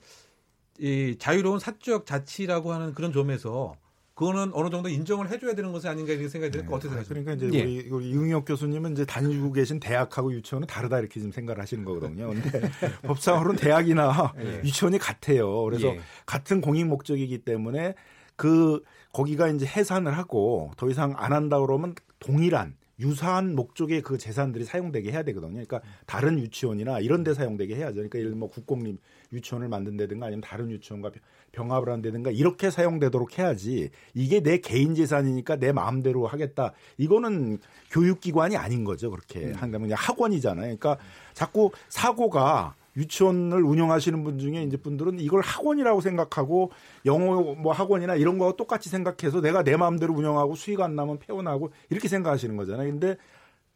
이 자유로운 사적 자치라고 하는 그런 점에서 그거는 어느 정도 인정을 해줘야 되는 것이 아닌가 이런 생각이 드니까 어떻게 생각하십니까? 그러니까 이제 예. 우리, 우리 이응혁 교수님은 이제 다니고 계신 대학하고 유치원은 다르다 이렇게 지금 생각을 하시는 거거든요. 근데 법상으로는 대학이나 예. 유치원이 같아요. 그래서 예. 같은 공익 목적이기 때문에 그 거기가 이제 해산을 하고 더 이상 안 한다 그러면 동일한 유사한 목적의 그 재산들이 사용되게 해야 되거든요. 그러니까 다른 유치원이나 이런 데 사용되게 해야죠. 그러니까 예를 들면 뭐 국공립 유치원을 만든다든가 아니면 다른 유치원과 병합을 한다든가 이렇게 사용되도록 해야지 이게 내 개인 재산이니까 내 마음대로 하겠다. 이거는 교육기관이 아닌 거죠. 그렇게 한다면 그냥 학원이잖아요. 그러니까 자꾸 사고가 유치원을 운영하시는 분 중에 이제 분들은 이걸 학원이라고 생각하고 영어 뭐 학원이나 이런 거와 똑같이 생각해서 내가 내 마음대로 운영하고 수익 안 나면 폐원하고 이렇게 생각하시는 거잖아요. 근데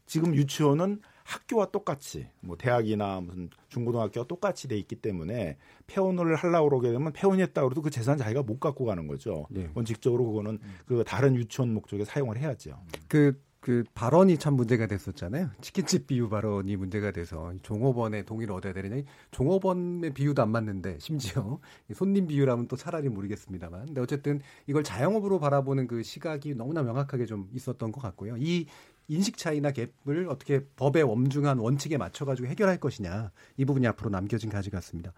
지금 유치원은 학교와 똑같이 뭐 대학이나 무슨 중고등학교와 똑같이 돼 있기 때문에 폐원을 하려고 그러게 되면 폐원했다 그래도 그 재산 자기가 못 갖고 가는 거죠. 네. 원칙적으로 그거는 그 다른 유치원 목적에 사용을 해야죠. 그, 그 발언이 참 문제가 됐었잖아요. 치킨집 비유 발언이 문제가 돼서 종업원의 동의를 얻어야 되느냐. 종업원의 비유도 안 맞는데 심지어 손님 비유라면 또 차라리 모르겠습니다만. 근데 어쨌든 이걸 자영업으로 바라보는 그 시각이 너무나 명확하게 좀 있었던 것 같고요. 이 인식 차이나 갭을 어떻게 법의 엄중한 원칙에 맞춰가지고 해결할 것이냐. 이 부분이 앞으로 남겨진 가지 같습니다.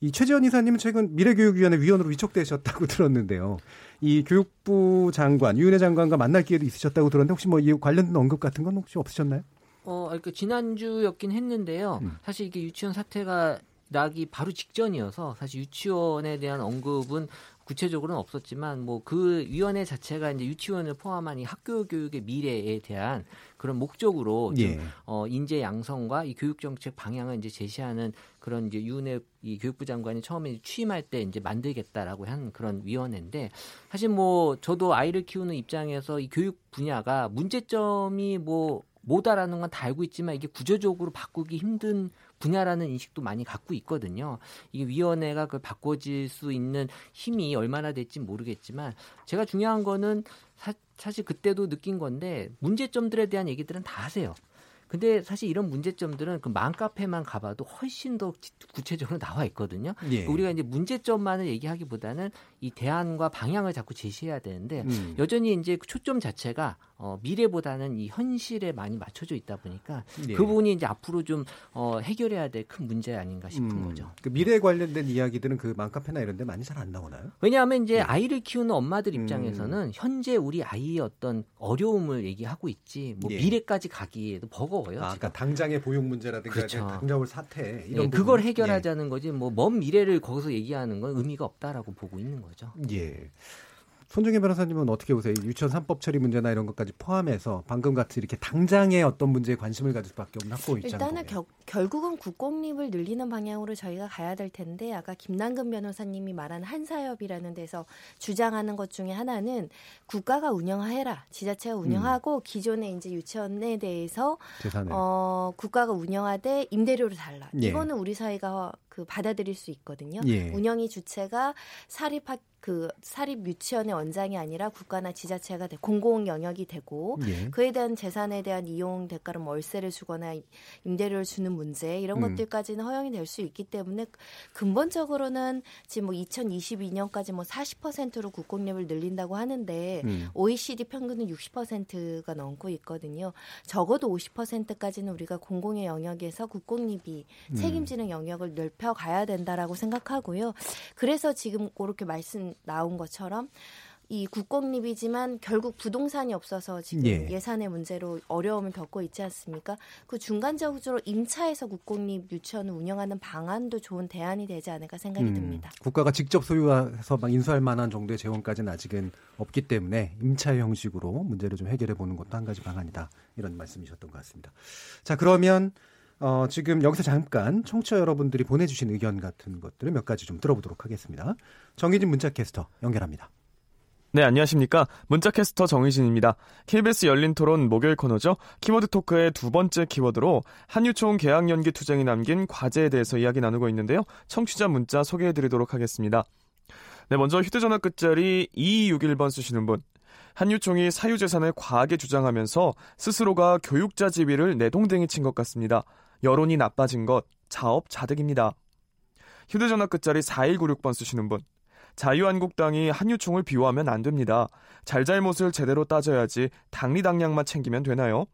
이 최재현 이사님은 최근 미래교육위원회 위원으로 위촉되셨다고 들었는데요. 이 교육부 장관, 유은혜 장관과 만날 기회도 있으셨다고 들었는데 혹시 뭐 이 관련된 언급 같은 건 혹시 없으셨나요? 어, 그러니까 지난주였긴 했는데요. 음. 사실 이게 유치원 사태가 나기 바로 직전이어서 사실 유치원에 대한 언급은 구체적으로는 없었지만 뭐 그 위원회 자체가 이제 유치원을 포함한 이 학교 교육의 미래에 대한 그런 목적으로 좀 예. 어, 인재 양성과 이 교육 정책 방향을 이제 제시하는 그런 이제 유은혜 이 교육부 장관이 처음에 취임할 때 이제 만들겠다라고 한 그런 위원회인데 사실 뭐 저도 아이를 키우는 입장에서 이 교육 분야가 문제점이 뭐 뭐다라는 건 다 알고 있지만 이게 구조적으로 바꾸기 힘든 분야라는 인식도 많이 갖고 있거든요. 이게 위원회가 그걸 바꿔질 수 있는 힘이 얼마나 될지 모르겠지만 제가 중요한 거는 사, 사실 그때도 느낀 건데 문제점들에 대한 얘기들은 다 하세요. 근데 사실 이런 문제점들은 그 맘카페만 가봐도 훨씬 더 지- 구체적으로 나와 있거든요. 예. 우리가 이제 문제점만을 얘기하기보다는 이 대안과 방향을 자꾸 제시해야 되는데 음. 여전히 이제 그 초점 자체가 어, 미래보다는 이 현실에 많이 맞춰져 있다 보니까 예. 그 부분이 이제 앞으로 좀 어, 해결해야 될 큰 문제 아닌가 싶은 음, 거죠. 그 미래 관련된 이야기들은 그 맘카페나 이런 데 많이 잘 안 나오나요? 왜냐하면 이제 네. 아이를 키우는 엄마들 음. 입장에서는 현재 우리 아이의 어떤 어려움을 얘기하고 있지 뭐 예. 미래까지 가기에도 버거워요. 아. 그러니까 당장의 보육 문제라든가 그렇죠. 당장의 사태 예, 이런 그걸 부분. 해결하자는 거지 뭐 먼 미래를 거기서 얘기하는 건 의미가 없다라고 보고 있는 거죠. 예. 예. 손정혜 변호사님은 어떻게 보세요? 유치원 3법 처리 문제나 이런 것까지 포함해서 방금 같이 이렇게 당장의 어떤 문제에 관심을 가질 수밖에 없는 학부 입장. 일단은 겨, 결국은 국공립을 늘리는 방향으로 저희가 가야 될 텐데 아까 김남근 변호사님이 말한 한사협이라는 데서 주장하는 것 중에 하나는 국가가 운영해라 지자체가 운영하고 기존의 이제 유치원에 대해서 재산을. 어, 국가가 운영하되 임대료를 달라. 예. 이거는 우리 사회가 그 받아들일 수 있거든요. 예. 운영이 주체가 사립 학 그 사립 유치원의 원장이 아니라 국가나 지자체가 돼 공공 영역이 되고 예. 그에 대한 재산에 대한 이용 대가로 뭐 월세를 주거나 임대료를 주는 문제 이런 음. 것들까지는 허용이 될 수 있기 때문에 근본적으로는 지금 뭐 2022년까지 뭐 40%로 국공립을 늘린다고 하는데 음. OECD 평균은 60%가 넘고 있거든요. 적어도 50%까지는 우리가 공공의 영역에서 국공립이 음. 책임지는 영역을 넓혀 가야 된다라고 생각하고요. 그래서 지금 그렇게 말씀 나온 것처럼 이 국공립이지만 결국 부동산이 없어서 지금 예. 예. 산의 문제로 어려움을 겪고 있지 않습니까? 그 중간적으로 임차해서 국공립 유치원을 운영하는 방안도 좋은 대안이 되지 않을까 생각이 음, 듭니다. 국가가 직접 소유해서 막 인수할 만한 정도의 재원까지는 아직은 없기 때문에 임차 형식으로 문제를 좀 해결해 보는 것도 한 가지 방안이다. 이런 말씀이셨던 것 같습니다. 자, 그러면 어, 지금 여기서 잠깐 청취자 여러분들이 보내주신 의견 같은 것들을 몇 가지 좀 들어보도록 하겠습니다. 정희진 문자캐스터 연결합니다. 네, 안녕하십니까. 문자캐스터 정희진입니다. KBS 열린 토론 목요일 코너죠. 키워드 토크의 두 번째 키워드로 한유총 계약 연기 투쟁이 남긴 과제에 대해서 이야기 나누고 있는데요. 청취자 문자 소개해 드리도록 하겠습니다. 네, 먼저 휴대전화 끝자리 2261번 쓰시는 분. 한유총이 사유재산을 과하게 주장하면서 스스로가 교육자 지위를 내동댕이 친 것 같습니다. 여론이 나빠진 것, 자업자득입니다. 휴대전화 끝자리 4196번 쓰시는 분. 자유한국당이 한유총을 비호하면 안 됩니다. 잘잘못을 제대로 따져야지 당리당량만 챙기면 되나요?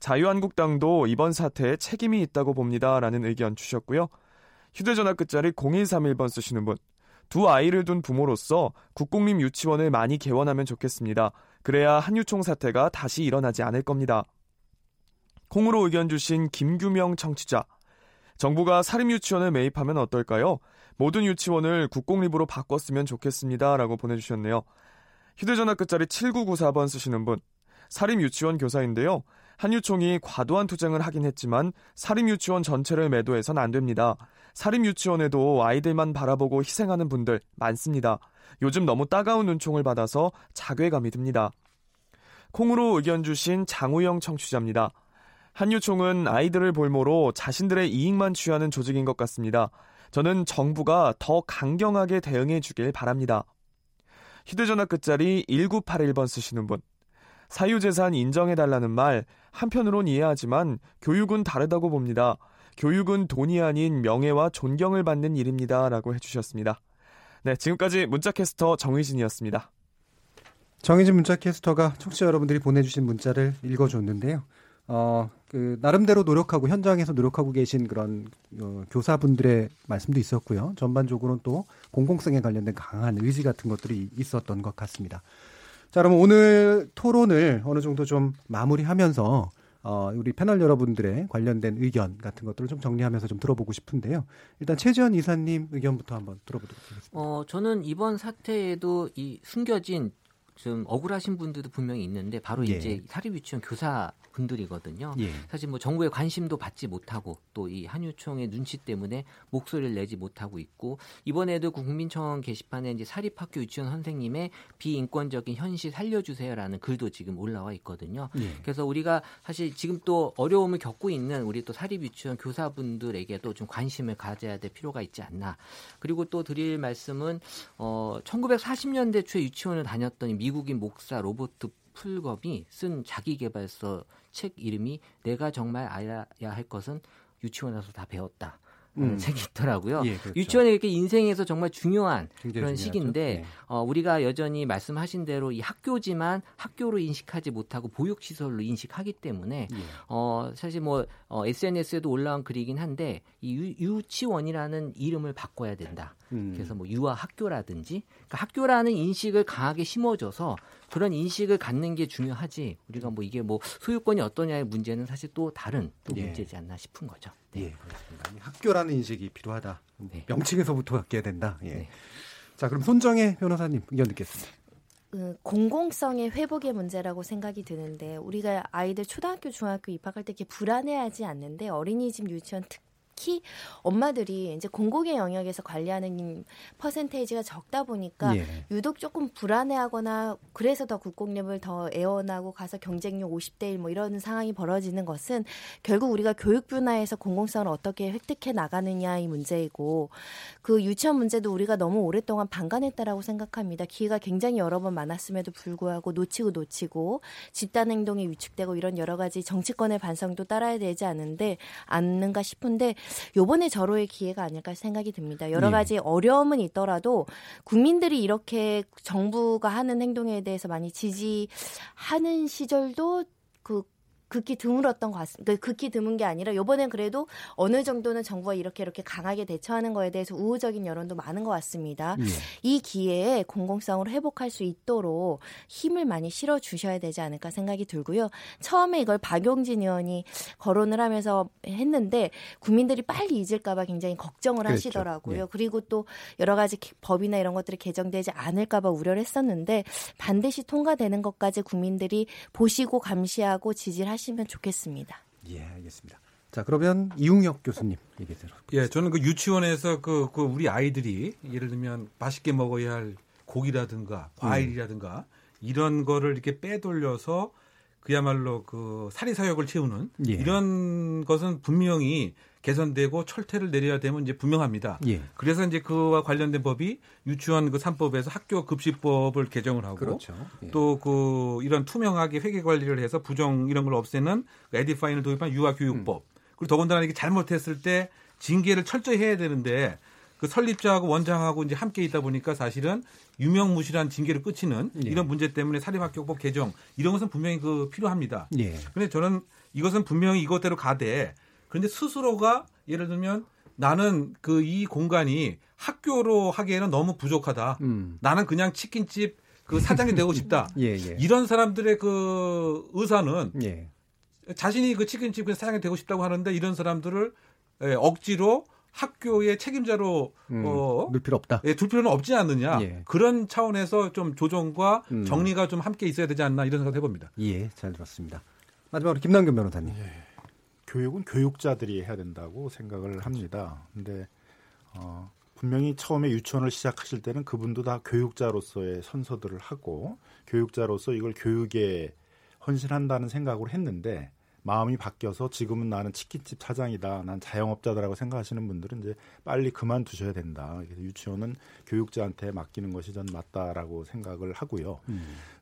자유한국당도 이번 사태에 책임이 있다고 봅니다. 라는 의견 주셨고요. 휴대전화 끝자리 0131번 쓰시는 분. 두 아이를 둔 부모로서 국공립 유치원을 많이 개원하면 좋겠습니다. 그래야 한유총 사태가 다시 일어나지 않을 겁니다. 콩으로 의견 주신 김규명 청취자. 정부가 사립유치원을 매입하면 어떨까요? 모든 유치원을 국공립으로 바꿨으면 좋겠습니다. 라고 보내주셨네요. 휴대전화 끝자리 7994번 쓰시는 분. 사립유치원 교사인데요. 한유총이 과도한 투쟁을 하긴 했지만 사립유치원 전체를 매도해선 안 됩니다. 사립유치원에도 아이들만 바라보고 희생하는 분들 많습니다. 요즘 너무 따가운 눈총을 받아서 자괴감이 듭니다. 콩으로 의견 주신 장우영 청취자입니다. 한유총은 아이들을 볼모로 자신들의 이익만 취하는 조직인 것 같습니다. 저는 정부가 더 강경하게 대응해 주길 바랍니다. 휴대전화 끝자리 1981번 쓰시는 분. 사유재산 인정해달라는 말, 한편으론 이해하지만 교육은 다르다고 봅니다. 교육은 돈이 아닌 명예와 존경을 받는 일입니다. 라고 해주셨습니다. 네, 지금까지 문자캐스터 정의진이었습니다. 정희진 문자캐스터가 청취자 여러분들이 보내주신 문자를 읽어줬는데요. 어, 그, 나름대로 노력하고, 현장에서 노력하고 계신 그런, 어, 교사분들의 말씀도 있었고요. 전반적으로는 또 공공성에 관련된 강한 의지 같은 것들이 있었던 것 같습니다. 자, 그럼 오늘 토론을 어느 정도 좀 마무리하면서, 어, 우리 패널 여러분들의 관련된 의견 같은 것들을 좀 정리하면서 좀 들어보고 싶은데요. 일단 최지현 이사님 의견부터 한번 들어보도록 하겠습니다. 어, 저는 이번 사태에도 이 숨겨진 좀 억울하신 분들도 분명히 있는데 바로 예. 이제 사립유치원 교사 분들이거든요. 예. 사실 뭐 정부의 관심도 받지 못하고 또 이 한유총의 눈치 때문에 목소리를 내지 못하고 있고 이번에도 국민청원 게시판에 이제 사립학교 유치원 선생님의 비인권적인 현실 살려주세요라는 글도 지금 올라와 있거든요. 예. 그래서 우리가 사실 지금 또 어려움을 겪고 있는 우리 또 사립 유치원 교사분들에게도 좀 관심을 가져야 될 필요가 있지 않나. 그리고 또 드릴 말씀은 어 1940년대 초에 유치원을 다녔던 이 미국인 목사 로버트 풀겁이 쓴 자기개발서 책 이름이 내가 정말 알아야 할 것은 유치원 에서 다 배웠다. 음. 책이 있더라고요. 예, 그렇죠. 유치원이 이렇게 인생에서 정말 중요한 그런 중요하죠. 시기인데 네. 어, 우리가 여전히 말씀하신 대로 이 학교지만 학교로 인식하지 못하고 보육시설로 인식하기 때문에 예. 어, 사실 뭐 어, SNS에도 올라온 글이긴 한데 이 유, 유치원이라는 이름을 바꿔야 된다. 음. 그래서 뭐 유아 학교라든지 그러니까 학교라는 인식을 강하게 심어줘서 그런 인식을 갖는 게 중요하지 우리가 뭐 이게 뭐 소유권이 어떠냐의 문제는 사실 또 다른 또 예. 문제지 않나 싶은 거죠. 예, 그렇습니다. 이 학교라는 인식이 필요하다. 네. 명칭에서부터 바뀌어야 된다. 예. 네. 자, 그럼 손정혜 변호사님 의견 듣겠습니다. 그 공공성의 회복의 문제라고 생각이 드는데 우리가 아이들 초등학교 중학교 입학할 때 이렇게 불안해하지 않는데 어린이집 유치원 특 히 엄마들이 이제 공공의 영역에서 관리하는 퍼센테이지가 적다 보니까 예. 유독 조금 불안해하거나 그래서 더 국공립을 더 애원하고 가서 경쟁률 50대 1 뭐 이런 상황이 벌어지는 것은 결국 우리가 교육 분야에서 공공성을 어떻게 획득해 나가느냐 이 문제이고 그 유치원 문제도 우리가 너무 오랫동안 방관했다라고 생각합니다. 기회가 굉장히 여러 번 많았음에도 불구하고 놓치고 놓치고 집단 행동이 위축되고 이런 여러 가지 정치권의 반성도 따라야 되지 않은데 않는가 싶은데 요번에 절호의 기회가 아닐까 생각이 듭니다. 여러 예. 가지 어려움은 있더라도 국민들이 이렇게 정부가 하는 행동에 대해서 많이 지지하는 시절도 그 극히 드물었던 것 같습니다. 그 극히 드문 게 아니라 요번엔 그래도 어느 정도는 정부가 이렇게 이렇게 강하게 대처하는 거에 대해서 우호적인 여론도 많은 것 같습니다. 예. 이 기회에 공공성을 회복할 수 있도록 힘을 많이 실어 주셔야 되지 않을까 생각이 들고요. 처음에 이걸 박용진 의원이 거론을 하면서 했는데 국민들이 빨리 잊을까봐 굉장히 걱정을 그랬죠. 하시더라고요. 예. 그리고 또 여러 가지 기- 법이나 이런 것들이 개정되지 않을까봐 우려를 했었는데 반드시 통과되는 것까지 국민들이 보시고 감시하고 지지를 하시 면 좋겠습니다. 예, 알겠습니다. 자, 그러면 이웅혁 교수님 얘기 들어. 예, 저는 그 유치원에서 그, 그 우리 아이들이 예를 들면 맛있게 먹어야 할 고기라든가 과일이라든가 이런 거를 이렇게 빼돌려서 그야말로 그 사리사욕을 채우는 예. 이런 것은 분명히 개선되고 철퇴를 내려야 되면 이제 분명합니다. 예. 그래서 이제 그와 관련된 법이 유치원 그 3법에서 학교 급식법을 개정을 하고 그렇죠. 예. 또그 이런 투명하게 회계 관리를 해서 부정 이런 걸 없애는 그 에디파인을 도입한 유아 교육법. 그리고 더군다나 이게 잘못했을 때 징계를 철저히 해야 되는데 그 설립자하고 원장하고 이제 함께 있다 보니까 사실은 유명무실한 징계를 끝이는 예. 이런 문제 때문에 사립학교법 개정 이런 것은 분명히 그 필요합니다. 예. 근데 저는 이것은 분명히 이것대로 가되 그런데 스스로가 예를 들면 나는 그 이 공간이 학교로 하기에는 너무 부족하다. 음. 나는 그냥 치킨집 그 사장이 되고 싶다. 예, 예. 이런 사람들의 그 의사는 예. 자신이 그 치킨집 그 사장이 되고 싶다고 하는데 이런 사람들을 예, 억지로 학교의 책임자로 음, 어, 넣을 필요 없다. 예, 둘 필요는 없지 않느냐. 예. 그런 차원에서 좀 조정과 음. 정리가 좀 함께 있어야 되지 않나 이런 생각 해봅니다. 예, 잘 들었습니다. 마지막으로 김남균 변호사님. 교육은 교육자들이 해야 된다고 생각을 합니다. 근데 어, 분명히 처음에 유치원을 시작하실 때는 그분도 다 교육자로서의 선서들을 하고 교육자로서 이걸 교육에 헌신한다는 생각으로 했는데 마음이 바뀌어서 지금은 나는 치킨집 사장이다. 난 자영업자다라고 생각하시는 분들은 이제 빨리 그만두셔야 된다. 그래서 유치원은 교육자한테 맡기는 것이 전 맞다라고 생각을 하고요.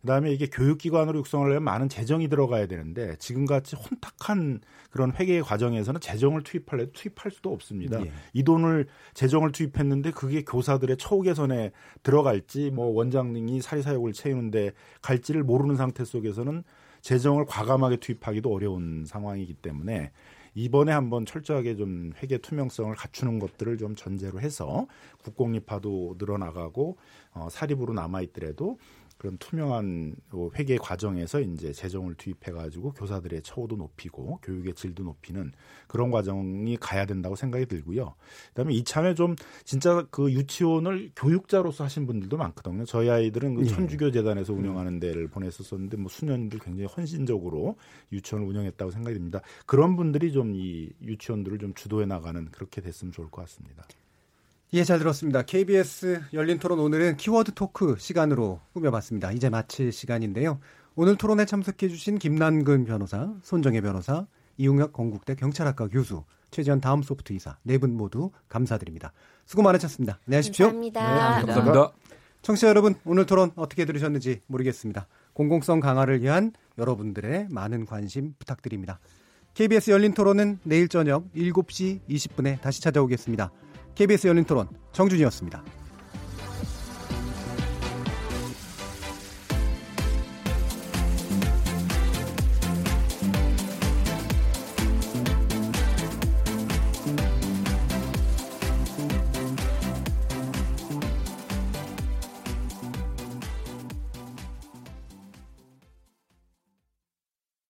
그다음에 이게 교육기관으로 육성을 하려면 많은 재정이 들어가야 되는데 지금같이 혼탁한 그런 회계 과정에서는 재정을 투입할래도 투입할 수도 없습니다. 예. 이 돈을 재정을 투입했는데 그게 교사들의 처우 개선에 들어갈지 뭐 원장님이 사리사욕을 채우는데 갈지를 모르는 상태 속에서는 재정을 과감하게 투입하기도 어려운 상황이기 때문에 이번에 한번 철저하게 좀 회계 투명성을 갖추는 것들을 좀 전제로 해서 국공립화도 늘어나가고 어, 사립으로 남아 있더라도 그런 투명한 요 회계 과정에서 이제 재정을 투입해 가지고 교사들의 처우도 높이고 교육의 질도 높이는 그런 과정이 가야 된다고 생각이 들고요. 그다음에 이참에 좀 진짜 그 유치원을 교육자로서 하신 분들도 많거든요. 저희 아이들은 그 예. 천주교 재단에서 운영하는 데를 보냈었었는데 뭐 수년들 굉장히 헌신적으로 유치원을 운영했다고 생각이 듭니다. 그런 분들이 좀 이 유치원들을 좀 주도해 나가는 그렇게 됐으면 좋을 것 같습니다. 예, 잘 들었습니다. KBS 열린 토론 오늘은 키워드 토크 시간으로 꾸며봤습니다. 이제 마칠 시간인데요. 오늘 토론에 참석해주신 김남근 변호사, 손정혜 변호사, 이용혁 건국대 경찰학과 교수, 최지현 다음 소프트 이사 네 분 모두 감사드립니다. 수고 많으셨습니다. 안녕하십시오. 감사합니다. 감사합니다. 청취자 여러분, 오늘 토론 어떻게 들으셨는지 모르겠습니다. 공공성 강화를 위한 여러분들의 많은 관심 부탁드립니다. KBS 열린 토론은 내일 저녁 7시 20분에 다시 찾아오겠습니다. KBS 열린 토론 정준이었습니다.